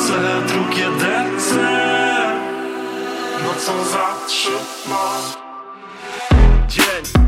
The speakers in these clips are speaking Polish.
serce, drugie DC Nocą zatrzymam Dzień.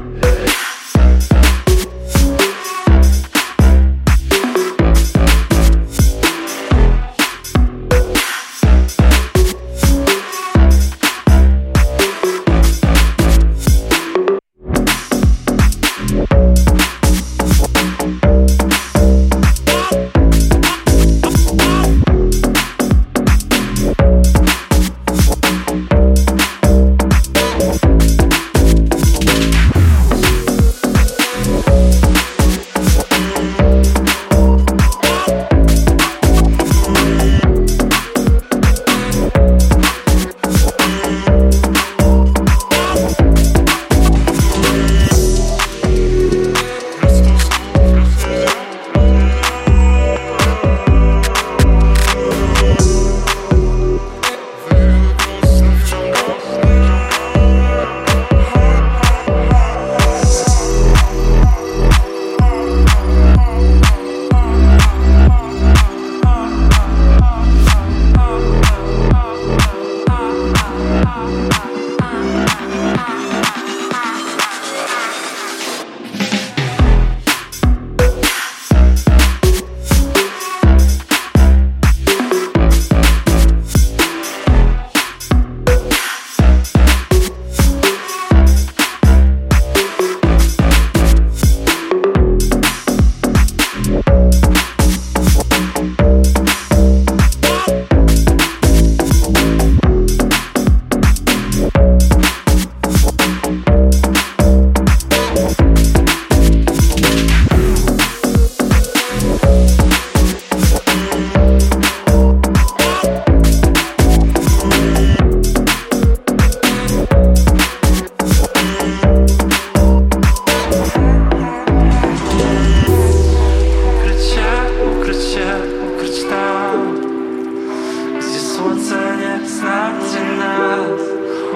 назад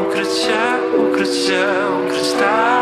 Укриття, укриття, укриття